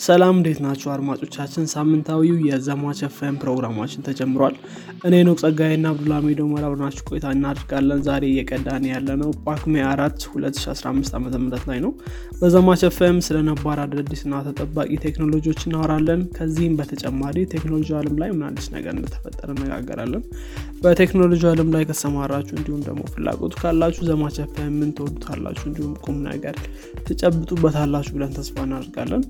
ሰላም እንዴት ናቸው አድማጮቻችን? ሳምንታዊው የዘማች ኤፍኤም ፕሮግራማችን ተጀምሯል። እኔ ነው ጸጋይና አብዱልሚዶ መራብናችሁ ቆይታ እናድርጋለን ዛሬ እየቀዳን ያለ ነው ጳጉሜ አራት 2015 ዓ ም ላይ ነው። በዘማች ኤፍኤም ስለ ነባር አዳዲስና ተጠባቂ ቴክኖሎጂዎች እናወራለን። ከዚህም በተጨማሪ ቴክኖሎጂ አለም ላይ ምን አዲስ ነገር እንደተፈጠረ እነጋገራለን በቴክኖሎጂ አለም ላይ ከሰማራችሁ እንዲሁም ደግሞ ፍላጎቱ ካላችሁ ዘማች ኤፍኤም ምን ትወዱታላችሁ? እንዲሁም ቁም ነገር ትጨብጡበታላችሁ ብለን ተስፋ እናደርጋለን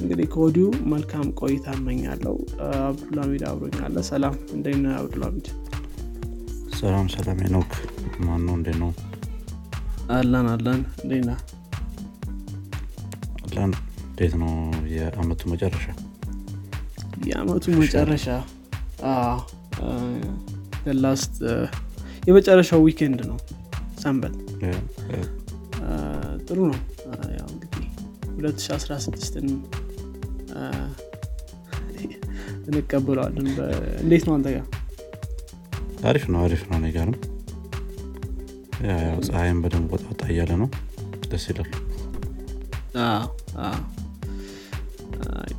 እንግዲህ ከወዲሁ መልካም ቆይታ እመኛለው አብዱልሚድ አብሮኛለ ሰላም። እንደነ አብዱልሚድ ሰላም ሰላም ኖክ ማን ነው እንዴ ነው? አለን አለን። እንዴና አለን። እንዴት ነው የአመቱ መጨረሻ? የአመቱ መጨረሻ? ላስት የመጨረሻው weekend ነው። ሰንበት። ጥሩ ነው። ያው እንግዲህ 2016ን እንቀበለዋለን። እንዴት ነው አንተ ጋር? አሪፍ ነው አሪፍ ነው። ነገርም ያው ፀሐይም በደንብ ወጣ ወጣ እያለ ነው። ደስ ይላል።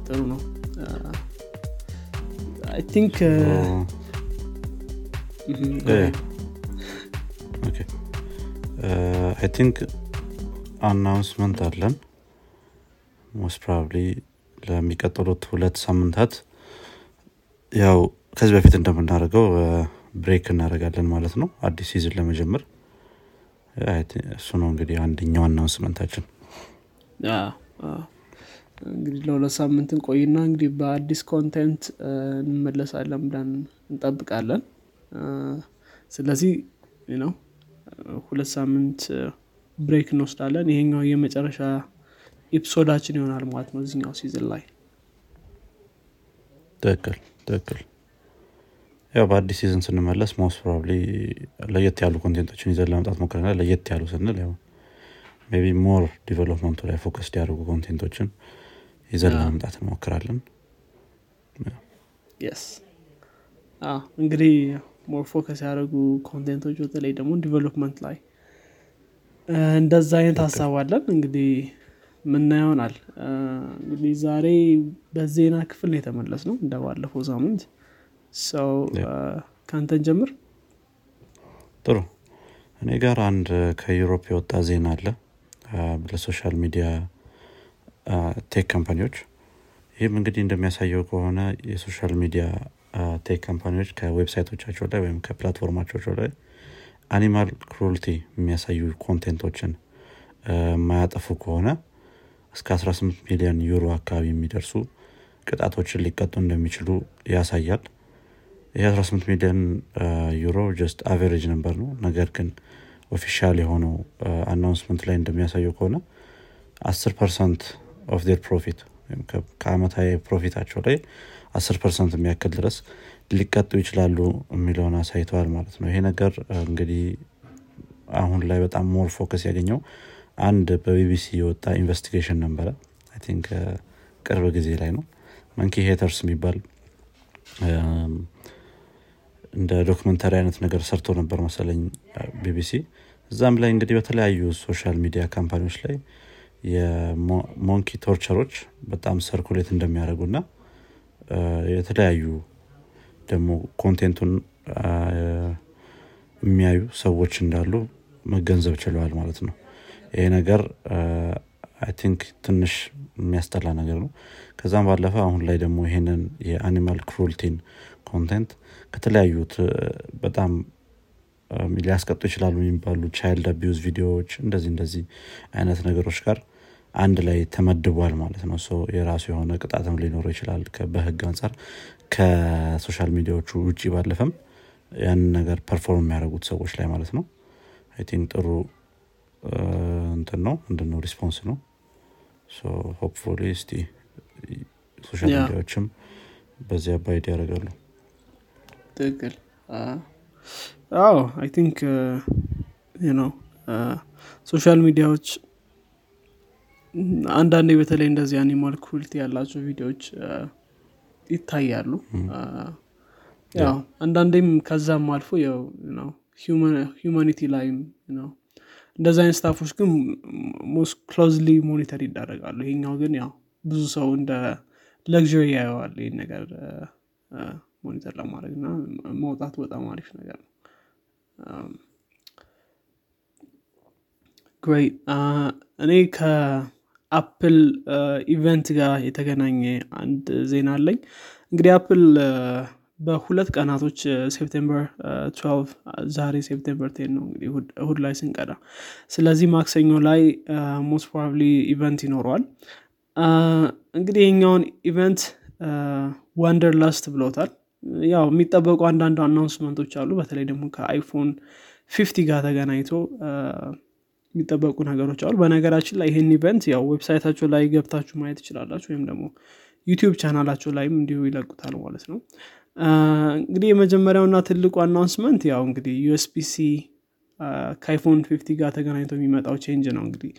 ጥሩ ነው። ቲንክ አይ ቲንክ አናውንስመንት አለን። most probably ለሚቀጥሉት ሁለት ሳምንታት ያው ከዚህ በፊት እንደምናደርገው break እናደርጋለን ማለት ነው። አዲስ season ለመጀመር እሱ ነው እንግዲህ አንደኛው announcement ታችን እንግዲህ ለሁለት ሳምንትን ቆይና እንግዲህ በአዲስ content እንመለሳለን ብለን እንጠብቃለን። ስለዚህ ነው ሁለት ሳምንት break እንወስዳለን። ይሄኛው የመጨረሻ episode ኣችን ይሆናል ማለት ነው እዚኛው season ላይ። ትክክል ትክክል። ያው በአዲስ season ስንመለስ most probably ለየት ያሉ content ኦችን ይዘን ለመምጣት ሞክረናል። ለየት ያሉ ስንል ያው be more development ኡ ላይ focus ያደረጉ content ኦችን ይዘን ለመምጣት እንሞክራለን። እንግዲህ more focus ያደረጉ content ኦች በተለይ ደግሞ development ላይ። እንደዛ አይነት ሀሳብ አለን። እንግዲህ ምን ይሆናል። እንግዲህ ዛሬ በዜና ክፍል ነው የተመለስ ነው እንደ ባለፈው ሳምንት ሰው ከአንተን ጀምር። ጥሩ። እኔ ጋር አንድ ከ Europe የወጣ ዜና አለ። ለ social media tech company ዎች። ይህም እንግዲህ እንደሚያሳየው ከሆነ የሶሻል ሚዲያ ቴክ ካምፓኒዎች ከዌብሳይቶቻቸው ላይ ወይም ከ platform ኣቸው ላይ animal cruelty የሚያሳዩ content ኦችን የማያጠፉ ከሆነ እስከ 18 ሚሊዮን ዩሮ አካባቢ የሚደርሱ ቅጣቶችን ሊቀጡ እንደሚችሉ ያሳያል። ይህ 18 ሚሊዮን ዩሮ just average ነበር ነው። ነገር ግን official የሆነው announcement ላይ እንደሚያሳየው ከሆነ 10 percent of their profit ከአመታዊ profit ኣቸው ላይ 10 percent የሚያክል ድረስ ሊቀጡ ይችላሉ የሚለውን አሳይተዋል ማለት ነው። ይሄ ነገር እንግዲህ አሁን ላይ በጣም more focus ያገኘው አንድ በቢቢሲ የወጣ investigation ነበረ። think ቅርብ ጊዜ ላይ ነው። Monkey Haters የሚባል እንደ documentary አይነት ነገር ሰርቶ ነበር መሰለኝ ቢቢሲ። እዛም ላይ እንግዲህ በተለያዩ social media company ዎች ላይ የ monkey torture ኦች በጣም circulate እንደሚያደርጉና የተለያዩ ደግሞ content ኡን የሚያዩ ሰዎች እንዳሉ መገንዘብ ችለዋል ማለት ነው ይሄ ነገር think ትንሽ የሚያስጠላ ነገር ነው። ከዛም ባለፈ አሁን ላይ ደግሞ ይሄንን የ animal cruelty ን content ከተለያዩ በጣም ሊያስቀጡ ይችላሉ የሚባሉ child abuse ቪዲዮዎች እንደዚህ እንደዚህ አይነት ነገሮች ጋር አንድ ላይ ተመድቧል ማለት ነው። የራሱ የሆነ ቅጣትም ሊኖረው ይችላል በህግ አንጻር ከ social media ዎቹ ውጭ ባለፈም ያንን ነገር perform የሚያደርጉት ሰዎች ላይ ማለት ነው። I think ጥሩ እንትን ነው ምንድነው response ነው። hopefully እስቲ social media ዎችም በዚህ abide ያደርጋሉ። ትክክል። አዎ I think ነው social media ዎች አንዳንዴ በተለይ እንደዚህ animal cruelty ያላቸው ቪዲዮዎች ይታያሉ። ያው አንዳንዴም ከዛም አልፎ ነው humanity ላይም ነው እንደዚ አይነት stuff ኦች ግን most closely monitor ይደረጋሉ ይሄኛው ግን ያው ብዙ ሰው እንደ ለግሪ ያየዋል ይህን ነገር monitor ለማድረግ እና መውጣቱ በጣም አሪፍ ነገር ነው። great እኔ ከ Apple event ጋር የተገናኘ አንድ ዜና አለኝ። እንግዲህ Apple በሁለት ቀናቶች September 12 ዛሬ September ten ነው እንግዲህ እሁድ ላይ ስንቀዳ። ስለዚህ ማክሰኞ ላይ most probably event ይኖረዋል። እንግዲህ የኛውን event Wonderlust ብለውታል ያው የሚጠበቁ አንዳንድ announcement ኦች አሉ። በተለይ ደግሞ ከ iPhone fifteen ጋር ተገናኝቶ የሚጠበቁ ነገሮች አሉ። በነገራችን ላይ ይህን event ያው website ኣቸው ላይ ገብታችሁ ማየት ትችላላችሁ። ወይም ደግሞ YouTube channel ኣቸው ላይም እንዲሁ ይለቁታል ማለት ነው እንግዲህ የመጀመሪያውና ትልቁ announcement ያው እንግዲህ USB-C ከ iPhone fifteen ጋር ተገናኝቶ የሚመጣው change ነው እንግዲህ።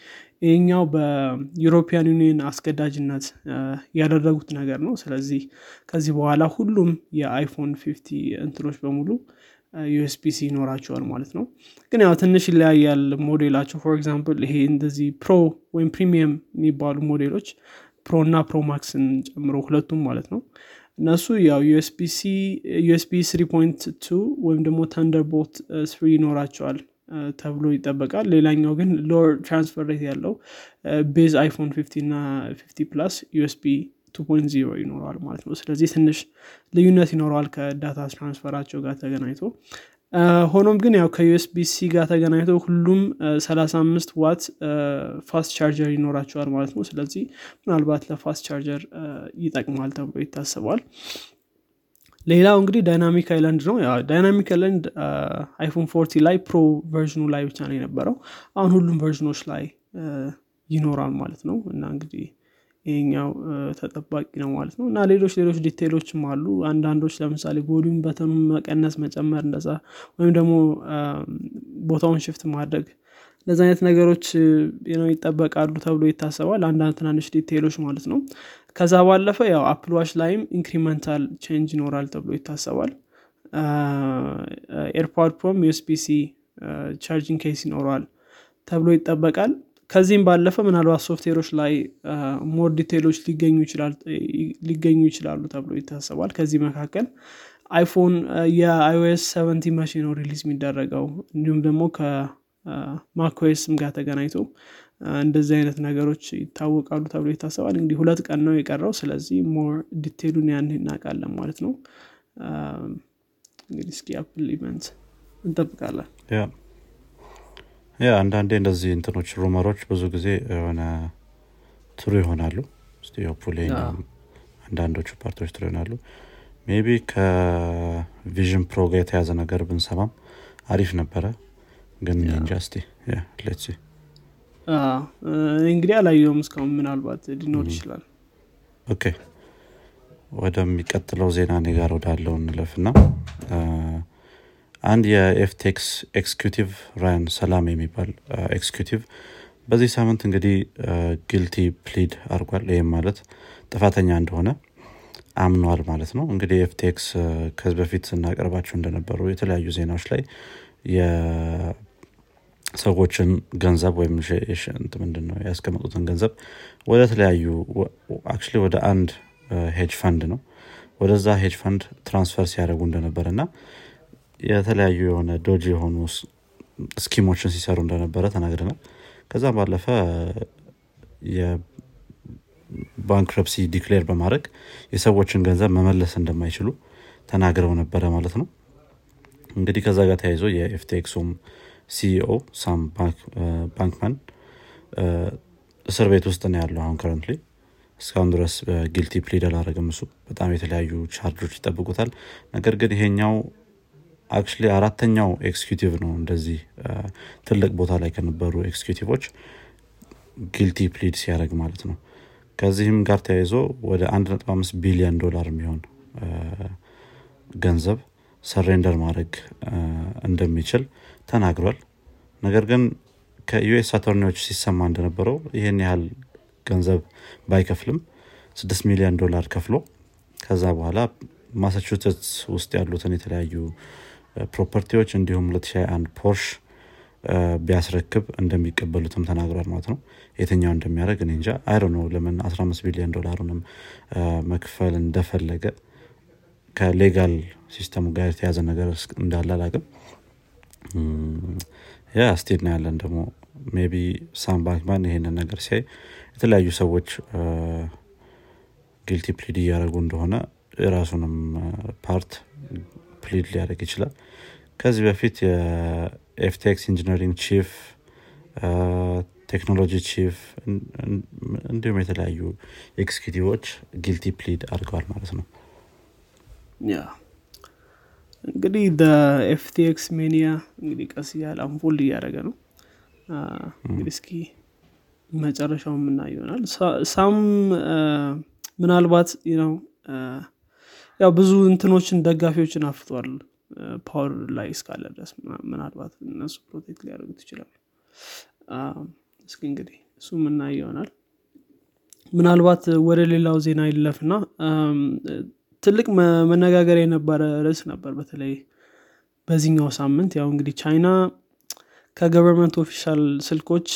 ይህኛው በ European Union አስገዳጅነት ያደረጉት ነገር ነው። ስለዚህ ከዚህ በኋላ ሁሉም የ iPhone fifteen እንትኖች በሙሉ USB-C ይኖራቸዋል ማለት ነው። ግን ያው ትንሽ ይለያያል ሞዴላቸው። for example ይሄ እንደዚህ pro ወይም premium የሚባሉ model ኦች Pro እና Pro Max ን ጨምሮ ሁለቱም ማለት ነው እነሱ ያው USB-C USB three point two ወይም ደግሞ Thunderbolt three ይኖራቸዋል ተብሎ ይጠበቃል። ሌላኛው ግን lower transfer rate ያለው base iPhone fifteen እና fifteen Plus USB 2.0 ይኖረዋል ማለት ነው። ስለዚህ ትንሽ ልዩነት ይኖረዋል ከ data transfer ኣቸው ጋር ተገናኝቶ ሆኖም ግን ያው ከ USB-C ጋር ተገናኝቶ ሁሉም 35 watt fast charger ይኖራቸዋል ማለት ነው። ስለዚህ ምናልባት ለ fast charger ይጠቅማል ተብሎ ይታሰባል። ሌላው እንግዲህ Dynamic Island ነው። Dynamic Island iPhone fourteen ላይ Pro version ኡ ላይ ብቻ ነው የነበረው። አሁን ሁሉም version ኦች ላይ ይኖራል ማለት ነው። እና እንግዲህ ይሄኛው ተጠባቂ ነው ማለት ነው። እና ሌሎች ሌሎች detail ኦችም አሉ። አንዳንዶች ለምሳሌ volume button ኑ መቀነስ መጨመር እንደዛ ወይም ደግሞ ቦታውን shift ማድረግ እንደዚ አይነት ነገሮች ነው ይጠበቃሉ ተብሎ ይታሰባል። አንዳንድ ትናንሽ detail ኦች ማለት ነው። ከዛ ባለፈ ያው Apple Watch ላይም incremental change ይኖራል ተብሎ ይታሰባል። AirPod Pro ም USB-C charging case ይኖረዋል ተብሎ ይጠበቃል ከዚህም ባለፈ ምናልባት ሶፍትዌሮች ላይ more detail ኦች ሊገኙ ይችላሉ ተብሎ ይታሰባል። ከዚህ መካከል iPhone የ iOS seventeen መቼ ነው release የሚደረገው። እንዲሁም ደግሞ ከ macOS ም ጋር ተገናኝቶ እንደዚህ አይነት ነገሮች ይታወቃሉ ተብሎ ይታሰባል። እንግዲህ ሁለት ቀን ነው የቀረው። ስለዚህ more detail ኡን ያን እናውቃለን ማለት ነው። እንግዲህ እስኪ Apple event እንጠብቃለን yeah አንዳንዴ እንደዚህ እንትኖች rumor ኦች ብዙ ጊዜ የሆነ true ይሆናሉ። hopefully አንዳንዶቹ part ኦች true ይሆናሉ። maybe ከ Vision Pro ጋር የተያዘ ነገር ብንሰማም አሪፍ ነበረ። ግን እንጃ እስቲ let's see እንግዲህ አላየውም እስካሁን ምናልባት ሊኖር ይችላል። okay። ወደሚቀጥለው ዜና እኔ ጋር ወዳለው እንለፍና አንድ የ FTX executive Ryan Salame የሚባል executive በዚህ ሳምንት እንግዲህ guilty plead አድርጓል። ይህም ማለት ጥፋተኛ እንደሆነ አምኗል ማለት ነው። እንግዲህ FTX ከዚህ በፊት ስናቀርባቸው እንደነበሩ የተለያዩ ዜናዎች ላይ የሰዎችን ገንዘብ ወይም ምንድን ነው ያስቀመጡትን ገንዘብ ወደ ተለያዩ actually ወደ አንድ hedge fund ነው። ወደዛ hedge fund transfer ሲያደርጉ እንደነበር እና የተለያዩ የሆነ dodgy የሆኑ scheme ኦችን ሲሰሩ እንደነበረ ተናግረናል። ከዛ ባለፈ የ bankruptcy declare በማድረግ የሰዎችን ገንዘብ መመለስ እንደማይችሉ ተናግረው ነበረ ማለት ነው። እንግዲህ ከዛ ጋር ተያይዞ የ FTX ኡም CEO Sam Bankman እስር ቤት ውስጥ ነው ያለው አሁን currently እስካሁን ድረስ guilty plead አላረግም እሱ። በጣም የተለያዩ ቻርጆች ይጠብቁታል። ነገር ግን ይሄኛው actually አራተኛው executive ነው እንደዚህ ትልቅ ቦታ ላይ ከነበሩ executive ኦች guilty plead ሲያደርግ ማለት ነው። ከዚህም ጋር ተያይዞ ወደ 1.5 ቢሊዮን ዶላር የሚሆን ገንዘብ surrender ማድረግ እንደሚችል ተናግሯል። ነገር ግን ከ US attorney ዎች ሲሰማ እንደነበረው ይህን ያህል ገንዘብ ባይከፍልም 6 ሚሊዮን ዶላር ከፍሎ ከዛ በኋላ ማሳቹሴትስ ውስጥ ያሉትን የተለያዩ property ዎች እንዲሁም 2021 Porsche ቢያስረክብ እንደሚቀበሉትም ተናግሯል ማለት ነው። የትኛው እንደሚያደርግ እኔ እንጃ። አይሮ ነው ለምን 15 ቢሊዮን ዶላሩንም መክፈል እንደፈለገ ከሌጋል ሲስተሙ ጋር የተያዘ ነገር እንዳለ አላቅም ያ ስቴድ ነው ያለን ደግሞ ቢ ሳም ባንክማን ይሄንን ነገር ሲያይ የተለያዩ ሰዎች ጊልቲ ፕሊድ እያደረጉ እንደሆነ የራሱንም ፓርት ፕሊድ ሊያደርግ ይችላል። ከዚህ በፊት የኤፍቴክስ ኢንጂነሪንግ ቺፍ ቴክኖሎጂ ቺፍ እንዲሁም የተለያዩ executive ኦች guilty plead አድርገዋል ማለት ነው። እንግዲህ FTX mania እንግዲህ ቀስ እያለ unfold እያደረገ ነው። እንግዲህ እስኪ መጨረሻው የምና ይሆናል። Sam ምናልባት ነው ያው ብዙ እንትኖችን ደጋፊዎችን አፍቷል power ላይ እስካለ ድረስ ምናልባት እነሱ protect ሊያደርጉት ይችላሉ። እስኪ እንግዲህ እሱ ምና ይሆናል። ምናልባት ወደ ሌላው ዜና ይለፍና ትልቅ መነጋገር የነበረ ርዕስ ነበር። በተለይ በዚህኛው ሳምንት ያው እንግዲህ ቻይና ከ government official ስልኮች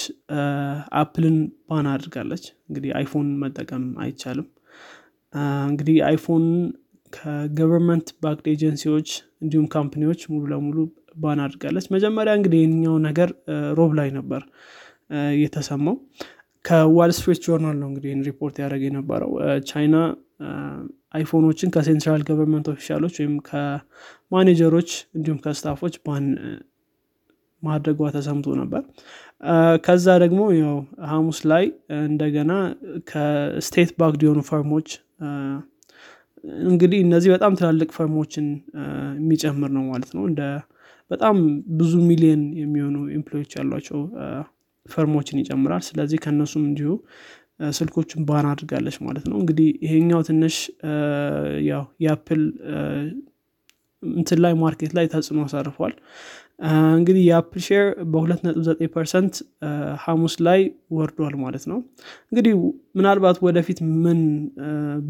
Apple ን ban አድርጋለች። እንግዲህ iPhone መጠቀም አይቻልም። እንግዲህ iPhone ከ government backed agency ዎች እንዲሁም company ዎች ሙሉ ለሙሉ ban አድርጋለች። መጀመሪያ እንግዲህ የኛው ነገር ሮብ ላይ ነበር የተሰማው። ከ Wall Street Journal ነው እንግዲህ ሪፖርት ያደረገ የነበረው። ቻይና iPhone ኦችን ከ central government official ኦች ወይም ከማኔጀሮች እንዲሁም ከ staff ኦች ban ማድረጓ ተሰምቶ ነበር። ከዛ ደግሞ ያው ሀሙስ ላይ እንደገና ከ state backed የሆኑ firm ኦች እንግዲህ እነዚህ በጣም ትላልቅ firm ኦችን የሚጨምር ነው ማለት ነው። እንደ በጣም ብዙ ሚሊየን የሚሆኑ employee ዎች ያሏቸው firm ኦችን ይጨምራል። ስለዚህ ከእነሱም እንዲሁ ስልኮችን ban አድርጋለች ማለት ነው። እንግዲህ ይሄኛው ትንሽ ያው የ Apple እንትን ላይ market ላይ ተጽዕኖ አሳርፏል እንግዲህ የ Apple share በ2.9 percent ሐሙስ ላይ ወርዷል ማለት ነው። እንግዲህ ምናልባት ወደፊት ምን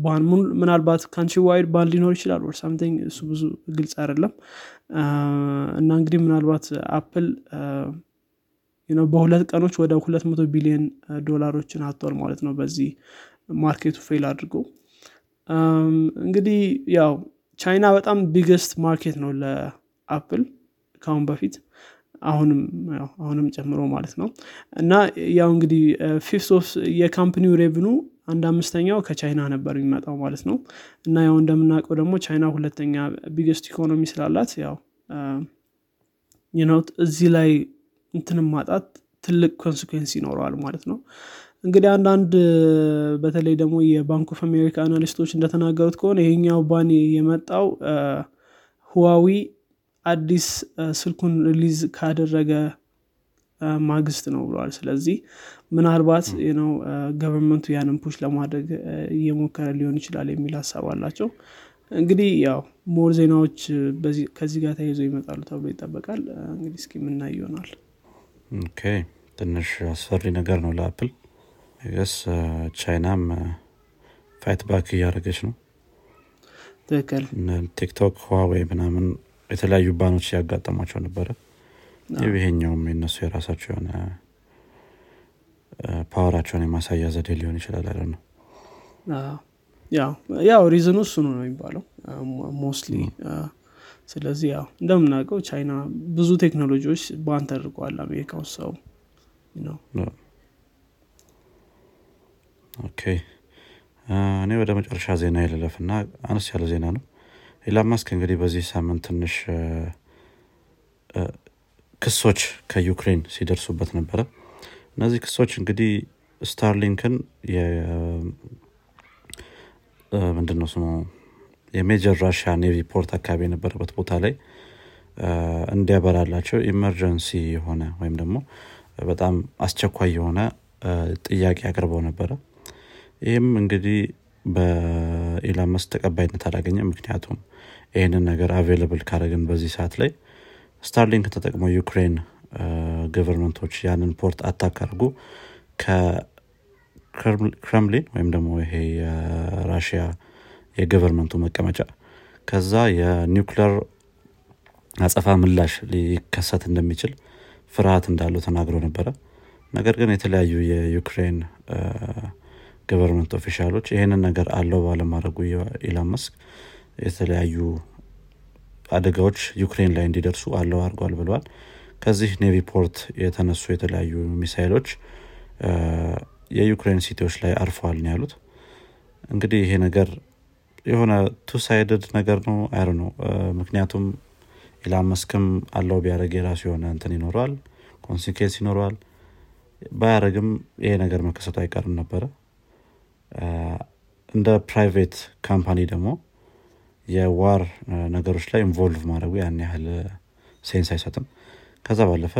ban ምናልባት country wide ban ሊኖር ይችላል or something እሱ ብዙ ግልጽ አይደለም። እና እንግዲህ ምናልባት Apple በሁለት ቀኖች ወደ 200 ቢሊዮን ዶላሮችን አጥቷል ማለት ነው በዚህ market ኡ fail አድርጎ። እንግዲህ ያው ቻይና በጣም biggest market ነው ለ Apple ከአሁን በፊት አሁንም አሁንም ጨምሮ ማለት ነው። እና ያው እንግዲህ fifth of የ company ው revenue አንድ አምስተኛው ከቻይና ነበር የሚመጣው ማለት ነው። እና ያው እንደምናውቀው ደግሞ ቻይና ሁለተኛ biggest economy ስላላት ያው እዚህ ላይ እንትንም ማጣት ትልቅ consequence ይኖረዋል ማለት ነው። እንግዲህ አንዳንድ በተለይ ደግሞ የባንክ ኦፍ አሜሪካ analyst ኦች እንደተናገሩት ከሆነ ይሄኛው ban የመጣው ህዋዌይ አዲስ ስልኩን release ካደረገ ማግስት ነው ብለዋል። ስለዚህ ምናልባት ነው government ኡ ያንን push ለማድረግ እየሞከረ ሊሆን ይችላል የሚል ሀሳብ አላቸው። እንግዲህ ያው more ዜናዎች ከዚህ ጋር ተይዘው ይመጣሉ ተብሎ ይጠበቃል። እንግዲህ እስኪ ምናይ ይሆናል። okay። ትንሽ አስፈሪ ነገር ነው ለአፕል። guess ቻይናም fight back እያደረገች ነው። ትክክል። ቲክቶክ ህዋዌይ ምናምን የተለያዩ ban ኦች ያጋጠሟቸው ነበረ። ይሄኛውም የነሱ የራሳቸው የሆነ power ኣቸውን የማሳያ ዘዴ ሊሆን ይችላል አለ ነው? ያው reason ኡ እሱ ነው ነው የሚባለው። mostly ስለዚህ ያው እንደምናውቀው ቻይና ብዙ ቴክኖሎጂዎች ban ተደርገዋል አሜሪካ ውስጥ ሰው ነው። okay። እኔ ወደ መጨረሻ ዜና ልለፍ እና አነስ ያለ ዜና ነው ኢላን ማስክ እንግዲህ በዚህ ሳምንት ትንሽ ክሶች ከዩክሬን ሲደርሱበት ነበረ። እነዚህ ክሶች እንግዲህ ስታርሊንክን ምንድን ነው ስሙ? የ major ራሽያ navy port አካባቢ የነበረበት ቦታ ላይ እንዲያበራላቸው emergency የሆነ ወይም ደግሞ በጣም አስቸኳይ የሆነ ጥያቄ አቅርበው ነበረ። ይህም እንግዲህ በኢላን መስክ ተቀባይነት አላገኘም። ምክንያቱም ይህንን ነገር available ካደረግን በዚህ ሰዓት ላይ ስታርሊንክ ተጠቅሞ ዩክሬን government ኦች ያንን port attack አድርጎ ከክረምሊን ወይም ደግሞ ይሄ የራሽያ የ government ኡ መቀመጫ ከዛ የኒውክለር አጸፋ ምላሽ ሊከሰት እንደሚችል ፍርሃት እንዳለው ተናግሮ ነበረ። ነገር ግን የተለያዩ የዩክሬን government official ኦች ይህንን ነገር allow ባለማድረጉ ኢላን መስክ የተለያዩ አደጋዎች ዩክሬን ላይ እንዲደርሱ allow አድርጓል ብለዋል ከዚህ navy port የተነሱ የተለያዩ ሚሳይሎች የዩክሬን city ዎች ላይ አርፈዋል ያሉት። እንግዲህ ይሄ ነገር የሆነ two sided ነገር ነው። አይር ነው ምክንያቱም ኢላን መስክም allow ቢያደረግ የራሱ የሆነ እንትን ይኖረዋል consequence ይኖረዋል። ባያደረግም ይሄ ነገር መከሰቱ አይቀርም ነበረ እንደ private company ደግሞ የ war ነገሮች ላይ involve ማድረጉ ያን ያህል sense አይሰጥም። ከዛ ባለፈ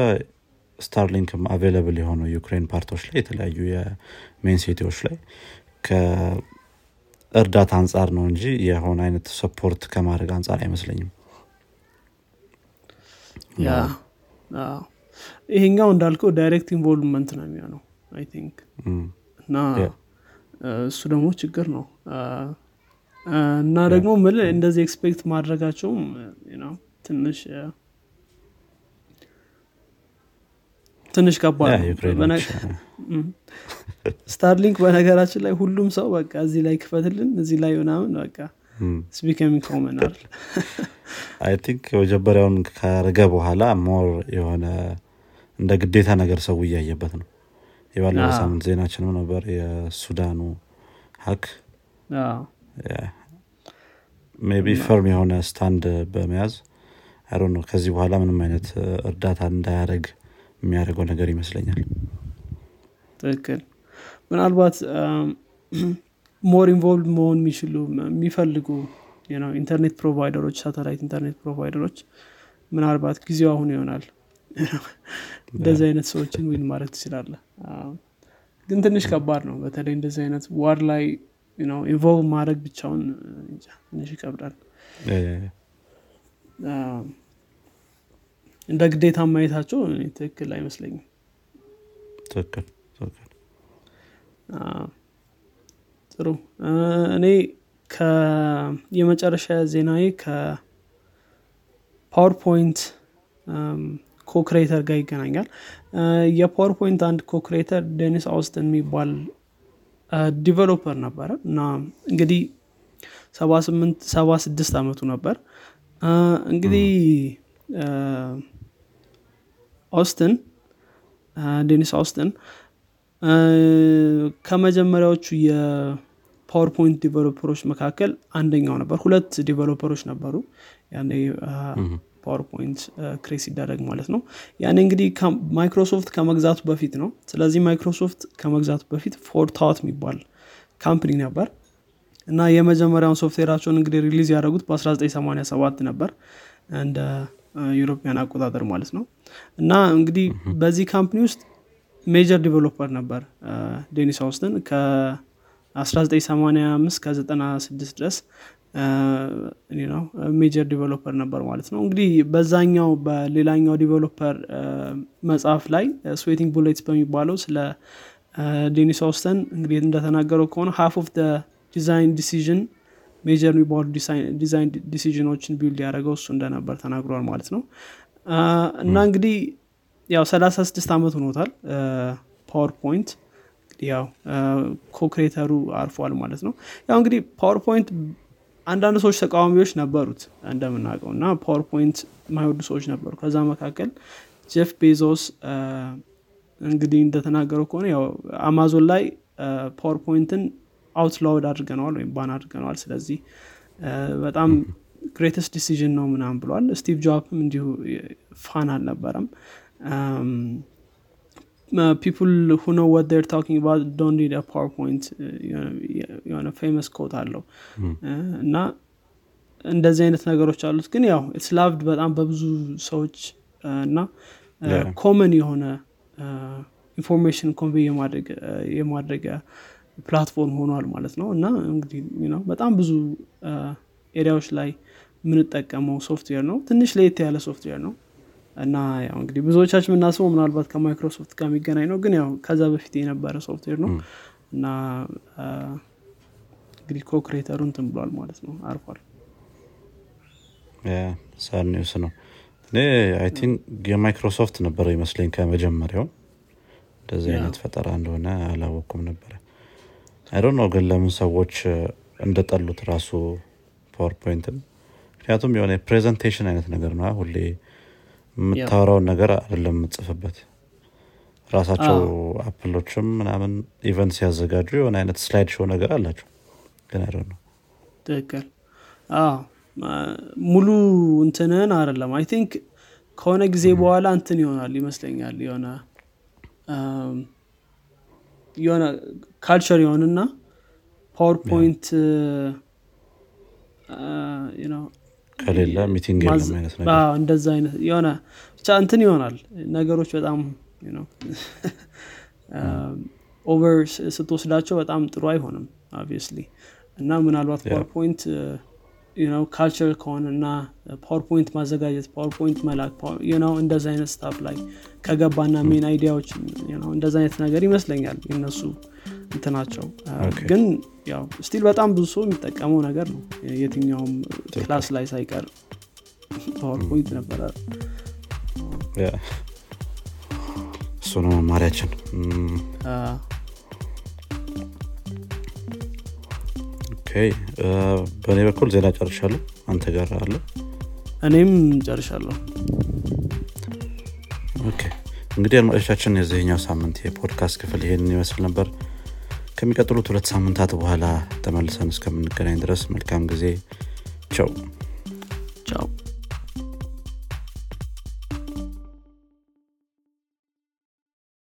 ስታርሊንክም available የሆነው ዩክሬን part ኦች ላይ የተለያዩ የ main city ዎች ላይ ከእርዳታ አንጻር ነው እንጂ የሆነ አይነት support ከማድረግ አንጻር አይመስለኝም። ያ ይሄኛው እንዳልከው direct involvement ነው የሚሆነው I think እና እሱ ደግሞ ችግር ነው። እና ደግሞ ምል እንደዚህ expect ማድረጋቸውም ትንሽ ትንሽ ከባድ ስታርሊንክ በነገራችን ላይ ሁሉም ሰው በቃ እዚህ ላይ ክፈትልን እዚህ ላይ ምናምን በቃ it's becoming common አይደል I think መጀመሪያውን ካረገ በኋላ more የሆነ እንደ ግዴታ ነገር ሰው እያየበት ነው የባለፈው ሳምንት ዜናችንም ነበር? የሱዳኑ hack maybe firm የሆነ stand በመያዝ አይ ነው ከዚህ በኋላ ምንም አይነት እርዳታ እንዳያደረግ የሚያደርገው ነገር ይመስለኛል። ትክክል። ምናልባት more involve መሆን የሚችሉ የሚፈልጉ internet provider ኦች satellite internet provider ኦች ምናልባት ጊዜው አሁን ይሆናል እንደዚህ አይነት ሰዎችን win ማድረግ ትችላለ ግን ትንሽ ከባድ ነው። በተለይ እንደዚህ አይነት war ላይ involve ማድረግ ብቻውን ትንሽ ይከብዳል። እንደ ግዴታ ማየታቸው ትክክል አይመስለኝም። ትክክል ጥሩ። እኔ የመጨረሻ ዜናዬ ከፓወርፖይንት co-creator ጋር ይገናኛል። የፓወርፖይንት አንድ co-creator ዴኒስ አውስትን የሚባል developer ነበረ እና እንግዲህ ሰባ ስድስት አመቱ ነበር። እንግዲህ ኦስትን ዴኒስ ኦስትን ከመጀመሪያዎቹ የፓወርፖይንት developer ኦች መካከል አንደኛው ነበር። ሁለት developer ኦች ነበሩ ፓወርፖይንት create ሲደረግ ማለት ነው። ያኔ እንግዲህ ማይክሮሶፍት ከመግዛቱ በፊት ነው። ስለዚህ ማይክሮሶፍት ከመግዛቱ በፊት ፎርታት የሚባል company ነበር። እና የመጀመሪያውን ሶፍትዌራቸውን እንግዲህ release ያደረጉት በ1987 ነበር። እንደ European አቆጣጠር ማለት ነው። እና እንግዲህ በዚህ company ውስጥ major developer ነበር ዴኒስ አውስትን ከ1985 ከ96 ድረስ ነው major developer ነበር ማለት ነው። እንግዲህ በዛኛው በሌላኛው developer መጽሐፍ ላይ Sweating Bullets በሚባለው ስለ ዴኒስ አውስተን እንግዲህ እንደተናገረው ከሆነ half of design decision major የሚባሉ design decision ኦችን build ያደረገው እሱ እንደነበር ተናግሯል ማለት ነው። እና እንግዲህ ያው 36 ዓመት ሆኖታል ፓወርፖይንት ያው co-creator ኡ አርፏል ማለት ነው። ያው እንግዲህ ፓወርፖይንት አንዳንድ ሰዎች ተቃዋሚዎች ነበሩት እንደምናውቀው እና ፓወርፖይንት ማይወዱ ሰዎች ነበሩ። ከዛ መካከል ጀፍ ቤዞስ እንግዲህ እንደተናገረው ከሆነ ያው አማዞን ላይ ፓወርፖይንትን outlawed አድርገነዋል ወይም ban አድርገነዋል። ስለዚህ በጣም greatest decision ነው ምናም ብሏል። ስቲቭ ጆብስም እንዲሁ fan አልነበረም people who know what they're talking about don't need PowerPoint የሆነ famous quote አለው. እና እንደዚህ አይነት ነገሮች አሉት። ግን ያው ስላቭድ በጣም በብዙ ሰዎች እና common የሆነ information convey የማድረጊያ platform ሆኗል ማለት ነው። እና እንግዲህ በጣም ብዙ area ዎች ላይ የምንጠቀመው ሶፍትዌር ነው። ትንሽ ለየት ያለ ሶፍትዌር ነው እና ያው እንግዲህ ብዙዎቻችን የምናስበው ምናልባት ከማይክሮሶፍት ጋር የሚገናኝ ነው ግን ያው ከዛ በፊት የነበረ ሶፍትዌር ነው። እና እንግዲህ co-creator ኡ እንትን ብሏል ማለት ነው አርፏል። sad news ነው። እኔ I think የማይክሮሶፍት ነበረ ይመስለኝ ከመጀመሪያው። እንደዚህ አይነት ፈጠራ እንደሆነ አላወኩም ነበረ። I don't know ግን ለምን ሰዎች እንደጠሉት ራሱ ፓወርፖይንትን ምክንያቱም የሆነ presentation አይነት ነገር ነው። ሁሌ የምታወራውን ነገር አይደለም የምጽፍበት ራሳቸው አፕሎችም ምናምን event ሲያዘጋጁ የሆነ አይነት slide show ነገር አላቸው። ግን I don't know ትክክል ሙሉ እንትንህን አይደለም። I think ከሆነ ጊዜ በኋላ እንትን ይሆናል ይመስለኛል የሆነ የሆነ culture ይሆንና ፓወርፖይንት ከሌለ meeting የለም አይነት ነገር እንደዛ አይነት የሆነ ብቻ እንትን ይሆናል ነገሮች በጣም over ስትወስዳቸው በጣም ጥሩ አይሆንም obviously እና ምናልባት. ፓወርፖይንት culture ከሆነ እና ፓወርፖይንት ማዘጋጀት ፓወርፖይንት መላክ እንደዚ አይነት stuff ላይ ከገባና main idea ዎች እንደዚ አይነት ነገር ይመስለኛል የነሱ እንትናቸው. ግን ያው still በጣም ብዙ ሰው የሚጠቀመው ነገር ነው። የትኛውም class ላይ ሳይቀር ፓወርፖይንት ነበረ። እሱ ነው መማሪያችን። በእኔ በኩል ዜና ጨርሻለሁ። አንተ ጋር አለ? እኔም ጨርሻለሁ። እንግዲህ አድማጮቻችን የዚህኛው ሳምንት የፖድካስት ክፍል ይሄንን ይመስል ነበር ከሚቀጥሉት ሁለት ሳምንታት በኋላ ተመልሰን እስከምንገናኝ ድረስ መልካም ጊዜ። ቸው ቻው